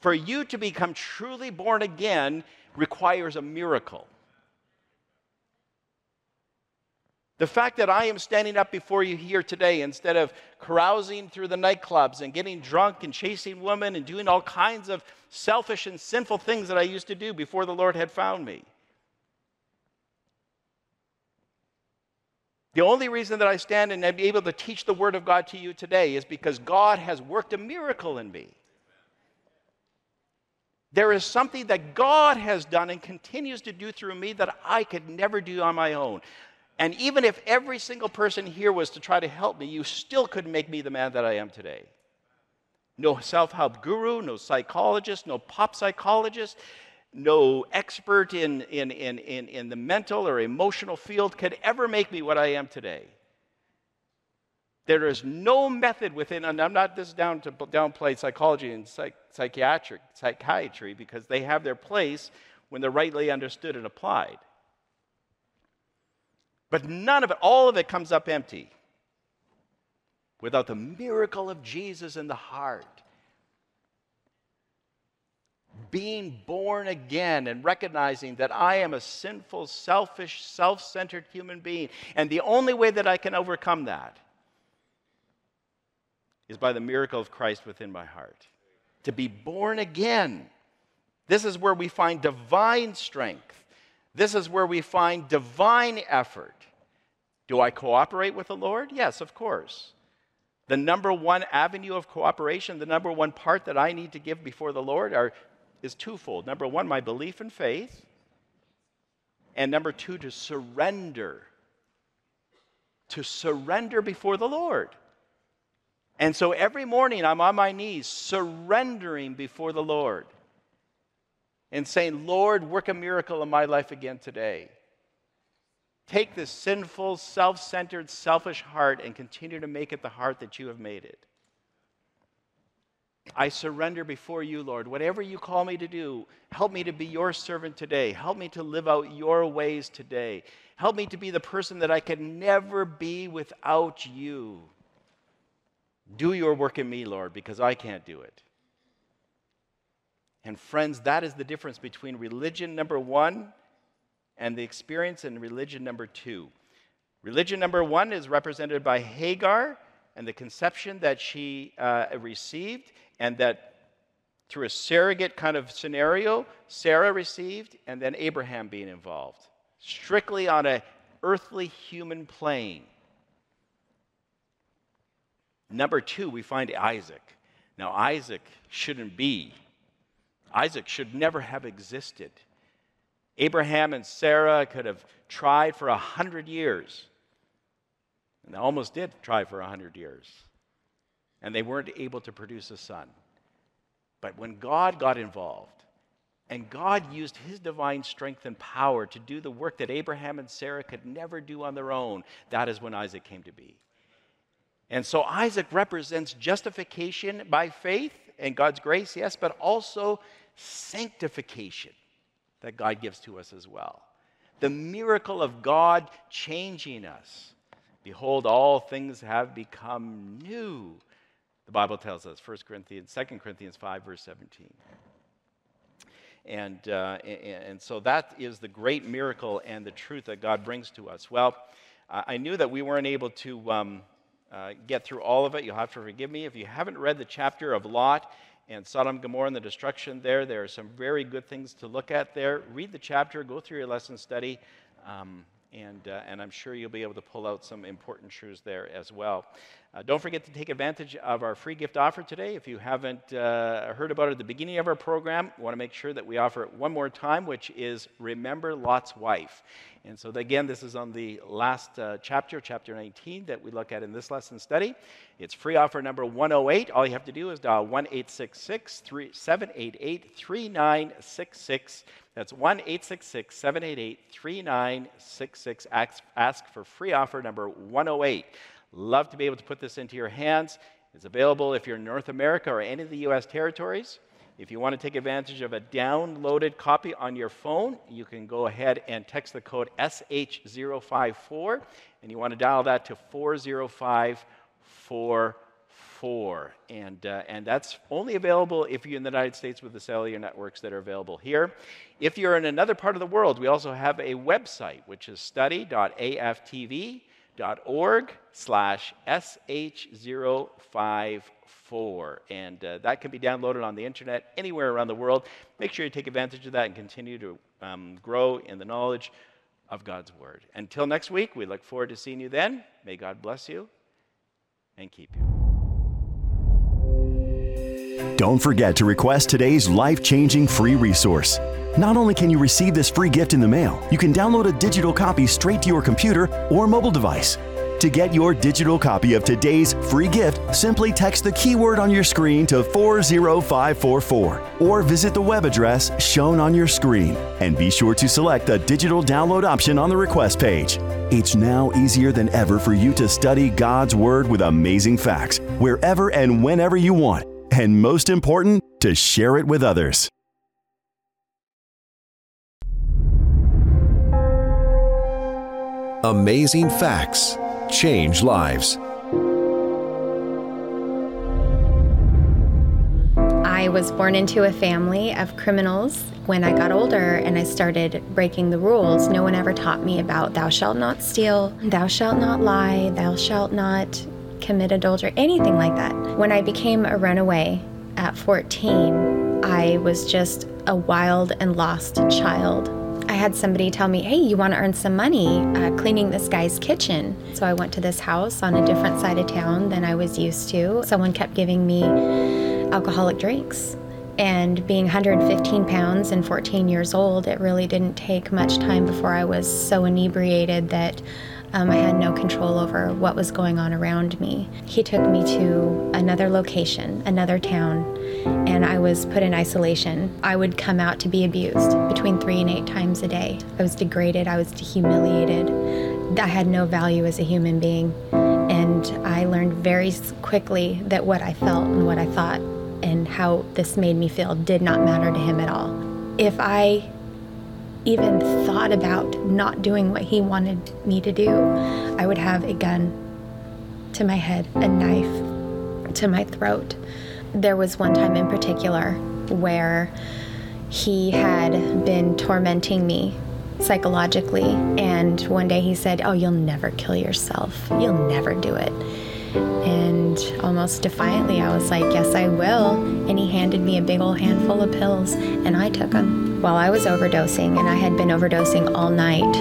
For you to become truly born again requires a miracle. The fact that I am standing up before you here today instead of carousing through the nightclubs and getting drunk and chasing women and doing all kinds of selfish and sinful things that I used to do before the Lord had found me. The only reason that I stand and am able to teach the Word of God to you today is because God has worked a miracle in me. There is something that God has done and continues to do through me that I could never do on my own. And even if every single person here was to try to help me, you still couldn't make me the man that I am today. No self help guru, no psychologist, no pop psychologist, no expert in, in, in, in, in the mental or emotional field could ever make me what I am today. There is no method within, and I'm not this down to downplay psychology and psych, psychiatric psychiatry because they have their place when they're rightly understood and applied. But none of it, all of it comes up empty without the miracle of Jesus in the heart. Being born again and recognizing that I am a sinful, selfish, self centered human being. And the only way that I can overcome that is by the miracle of Christ within my heart. To be born again. This is where we find divine strength. This is where we find divine effort. Do I cooperate with the Lord? Yes, of course. The number one avenue of cooperation, the number one part that I need to give before the Lord are, is twofold. Number one, my belief and faith. And number two, to surrender. To surrender before the Lord. And so every morning I'm on my knees surrendering before the Lord and saying, Lord, work a miracle in my life again today. Take this sinful, self centered, selfish heart and continue to make it the heart that you have made it. I surrender before you, Lord. Whatever you call me to do, help me to be your servant today. Help me to live out your ways today. Help me to be the person that I can never be without you. Do your work in me, Lord, because I can't do it. And friends, that is the difference between religion number one and the experience in religion number two. Religion number one is represented by Hagar and the conception that she uh, received, and that through a surrogate kind of scenario, Sarah received, and then Abraham being involved, strictly on a earthly human plane. Number two, we find Isaac. Now, Isaac shouldn't be. Isaac should never have existed. Abraham and Sarah could have tried for a hundred years. And they almost did try for a hundred years. And they weren't able to produce a son. But when God got involved, and God used his divine strength and power to do the work that Abraham and Sarah could never do on their own, that is when Isaac came to be. And so Isaac represents justification by faith and God's grace, yes, but also sanctification that God gives to us as well. The miracle of God changing us. Behold, all things have become new. The Bible tells us, 1 Corinthians, 2 Corinthians 5, verse 17. And, uh, and, so that is the great miracle and the truth that God brings to us. Well, I knew that we weren't able to um, uh, get through all of it. You'll have to forgive me. If you haven't read the chapter of Lot and Sodom Gomorrah and the destruction there, there are some very good things to look at there. Read the chapter, go through your lesson study. Um, and, uh, and I'm sure you'll be able to pull out some important truths there as well. Uh, don't forget to take advantage of our free gift offer today. If you haven't uh, heard about it at the beginning of our program, we want to make sure that we offer it one more time, which is Remember Lot's Wife. And so, again, this is on the last uh, chapter, chapter 19, that we look at in this lesson study. It's free offer number 108. All you have to do is dial 1 788 3966. That's 1 788 3966. Ask for free offer number 108. Love to be able to put this into your hands. It's available if you're in North America or any of the U.S. territories. If you want to take advantage of a downloaded copy on your phone, you can go ahead and text the code SH054, and you want to dial that to 40544. And, uh, and that's only available if you're in the United States with the cellular networks that are available here. If you're in another part of the world, we also have a website, which is study.aftv.com org slash sh054 and uh, that can be downloaded on the internet anywhere around the world. Make sure you take advantage of that and continue to um, grow in the knowledge of god's word. Until next week we look forward to seeing you then. May god bless you and keep you. Don't forget to request today's life-changing free resource not only can you receive this free gift in the mail, you can download a digital copy straight to your computer or mobile device. To get your digital copy of today's free gift, simply text the keyword on your screen to 40544 or visit the web address shown on your screen. And be sure to select the digital download option on the request page. It's now easier than ever for you to study God's Word with amazing facts wherever and whenever you want. And most important, to share it with others. Amazing facts change lives. I was born into a family of criminals. When I got older and I started breaking the rules, no one ever taught me about thou shalt not steal, thou shalt not lie, thou shalt not commit adultery, anything like that. When I became a runaway at 14, I was just a wild and lost child. I had somebody tell me, hey, you want to earn some money uh, cleaning this guy's kitchen. So I went to this house on a different side of town than I was used to. Someone kept giving me alcoholic drinks. And being 115 pounds and 14 years old, it really didn't take much time before I was so inebriated that um, I had no control over what was going on around me. He took me to another location, another town, and I was put in isolation. I would come out to be abused between three and eight times a day. I was degraded, I was humiliated. I had no value as a human being. And I learned very quickly that what I felt and what I thought and how this made me feel did not matter to him at all. If I even thought about not doing what he wanted me to do, I would have a gun to my head, a knife to my throat. There was one time in particular where he had been tormenting me psychologically, and one day he said, Oh, you'll never kill yourself. You'll never do it. And almost defiantly, I was like, Yes, I will. And he handed me a big old handful of pills, and I took them. While I was overdosing, and I had been overdosing all night,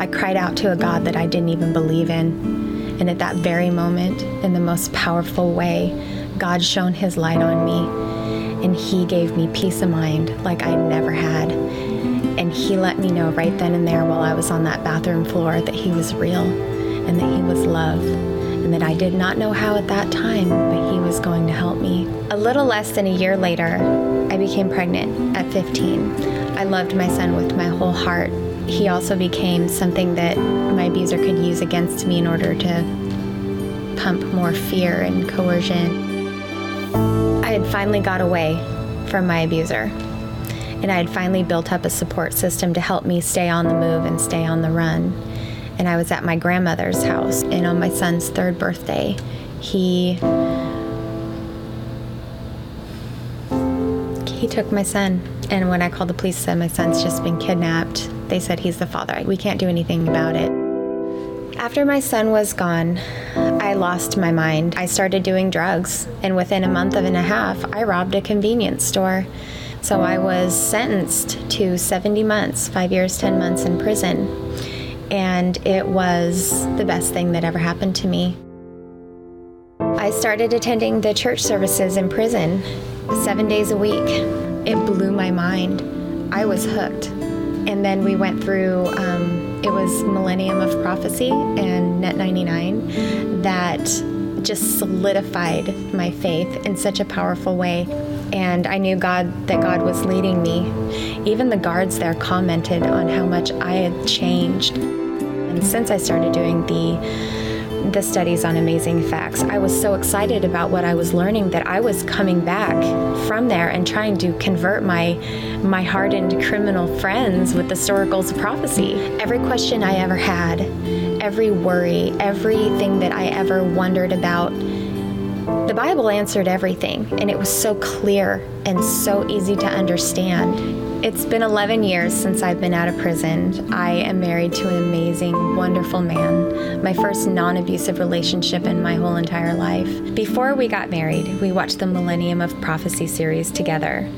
I cried out to a God that I didn't even believe in. And at that very moment, in the most powerful way, God shone his light on me, and he gave me peace of mind like I never had. And he let me know right then and there while I was on that bathroom floor that he was real and that he was love and that I did not know how at that time, but he was going to help me. A little less than a year later, I became pregnant at 15. I loved my son with my whole heart. He also became something that my abuser could use against me in order to pump more fear and coercion. I had finally got away from my abuser. And I had finally built up a support system to help me stay on the move and stay on the run. And I was at my grandmother's house, and on my son's third birthday, he he took my son. And when I called the police, said my son's just been kidnapped. They said he's the father. We can't do anything about it. After my son was gone, I lost my mind. I started doing drugs, and within a month and a half, I robbed a convenience store. So I was sentenced to 70 months, five years, 10 months in prison. And it was the best thing that ever happened to me. I started attending the church services in prison seven days a week. It blew my mind. I was hooked. And then we went through, um, it was Millennium of Prophecy and Net 99 that just solidified my faith in such a powerful way. And I knew God that God was leading me. Even the guards there commented on how much I had changed. And since I started doing the the studies on amazing facts, I was so excited about what I was learning that I was coming back from there and trying to convert my my hardened criminal friends with the storacles of prophecy. Every question I ever had, every worry, everything that I ever wondered about, the Bible answered everything, and it was so clear and so easy to understand. It's been 11 years since I've been out of prison. I am married to an amazing, wonderful man, my first non abusive relationship in my whole entire life. Before we got married, we watched the Millennium of Prophecy series together,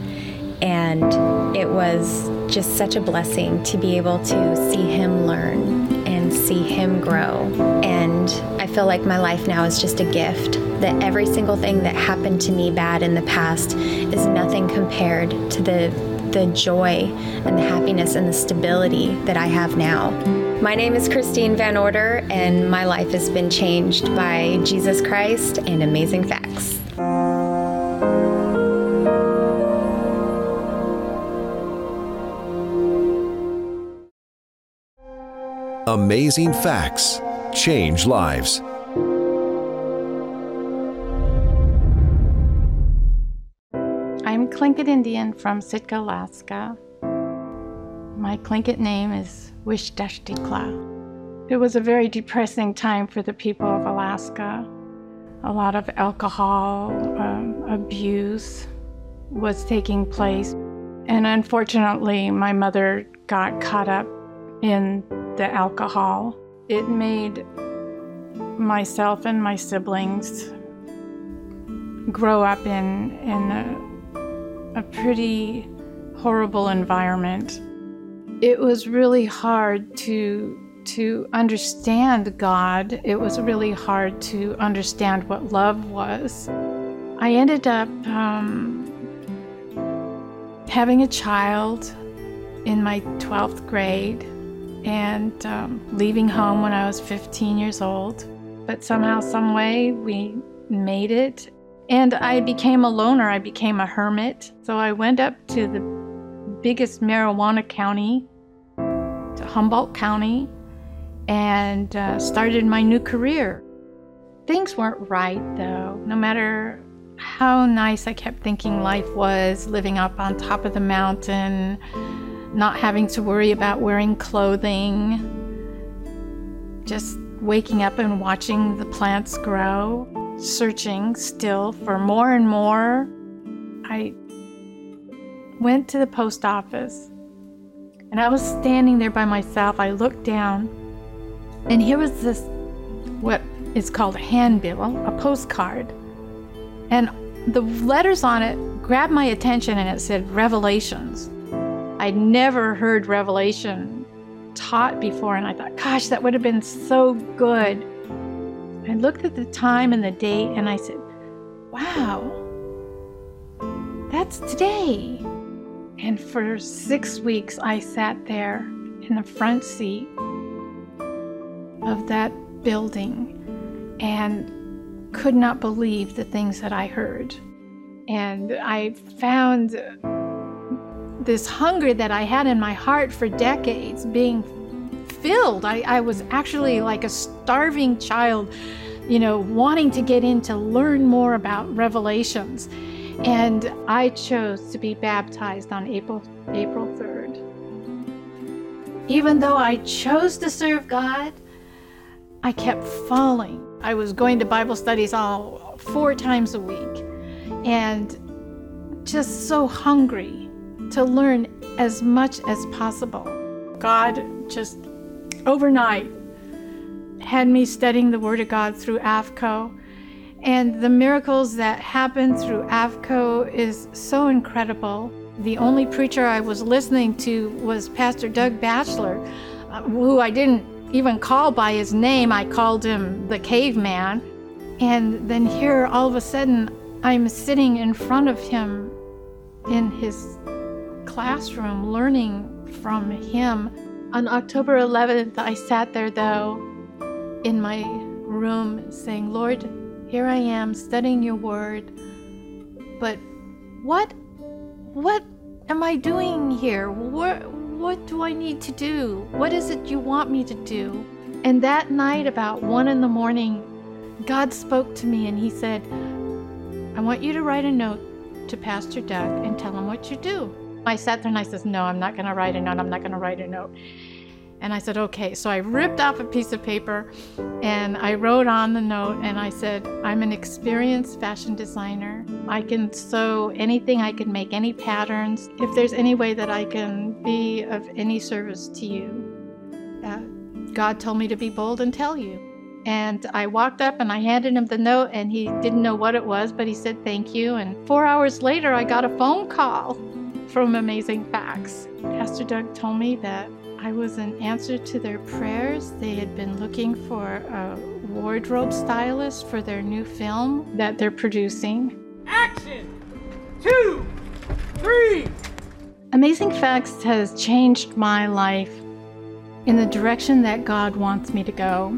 and it was just such a blessing to be able to see him learn and see him grow. And feel like my life now is just a gift, that every single thing that happened to me bad in the past is nothing compared to the the joy and the happiness and the stability that I have now. My name is Christine Van Order, and my life has been changed by Jesus Christ and amazing facts. Amazing facts change lives. I'm Tlingit Indian from Sitka, Alaska. My Tlingit name is Wishdashtikla. It was a very depressing time for the people of Alaska. A lot of alcohol um, abuse was taking place. And unfortunately, my mother got caught up in the alcohol. It made myself and my siblings grow up in, in a a pretty horrible environment. It was really hard to to understand God. It was really hard to understand what love was. I ended up um, having a child in my 12th grade and um, leaving home when I was 15 years old. But somehow, some way, we made it and I became a loner. I became a hermit. So I went up to the biggest marijuana county, to Humboldt County, and uh, started my new career. Things weren't right though. No matter how nice I kept thinking life was, living up on top of the mountain, not having to worry about wearing clothing, just waking up and watching the plants grow searching still for more and more. I went to the post office and I was standing there by myself. I looked down and here was this, what is called a handbill, a postcard. And the letters on it grabbed my attention and it said Revelations. I'd never heard Revelation taught before and I thought, gosh, that would have been so good I looked at the time and the date and I said, wow, that's today. And for six weeks, I sat there in the front seat of that building and could not believe the things that I heard. And I found this hunger that I had in my heart for decades being filled. I, I was actually like a starving child, you know, wanting to get in to learn more about revelations. And I chose to be baptized on April, April 3rd. Even though I chose to serve God, I kept falling. I was going to Bible studies all four times a week and just so hungry to learn as much as possible. God just overnight had me studying the Word of God through AFCOE. And the miracles that happened through AFCOE is so incredible. The only preacher I was listening to was Pastor Doug Batchelor, uh, who I didn't even call by his name. I called him the caveman. And then here, all of a sudden, I'm sitting in front of him in his classroom learning from him. On October 11th, I sat there, though, in my room saying, Lord, here I am studying your word, but what, what am I doing here? What, what do I need to do? What is it you want me to do? And that night, about one in the morning, God spoke to me and He said, I want you to write a note to Pastor Doug and tell him what you do. I sat there and I said, No, I'm not going to write a note. I'm not going to write a note. And I said, Okay. So I ripped off a piece of paper and I wrote on the note and I said, I'm an experienced fashion designer. I can sew anything, I can make any patterns. If there's any way that I can be of any service to you, uh, God told me to be bold and tell you. And I walked up and I handed him the note, and he didn't know what it was, but he said thank you. And four hours later, I got a phone call from Amazing Facts. Pastor Doug told me that I was an answer to their prayers. They had been looking for a wardrobe stylist for their new film that they're producing. Action! Two, three. Amazing Facts has changed my life in the direction that God wants me to go.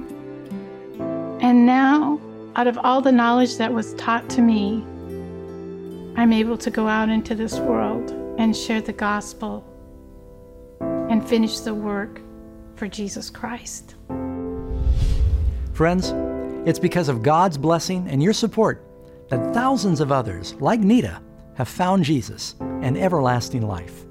And now, out of all the knowledge that was taught to me, I'm able to go out into this world and share the gospel and finish the work for Jesus Christ. Friends, it's because of God's blessing and your support that thousands of others, like Nita, have found Jesus and everlasting life.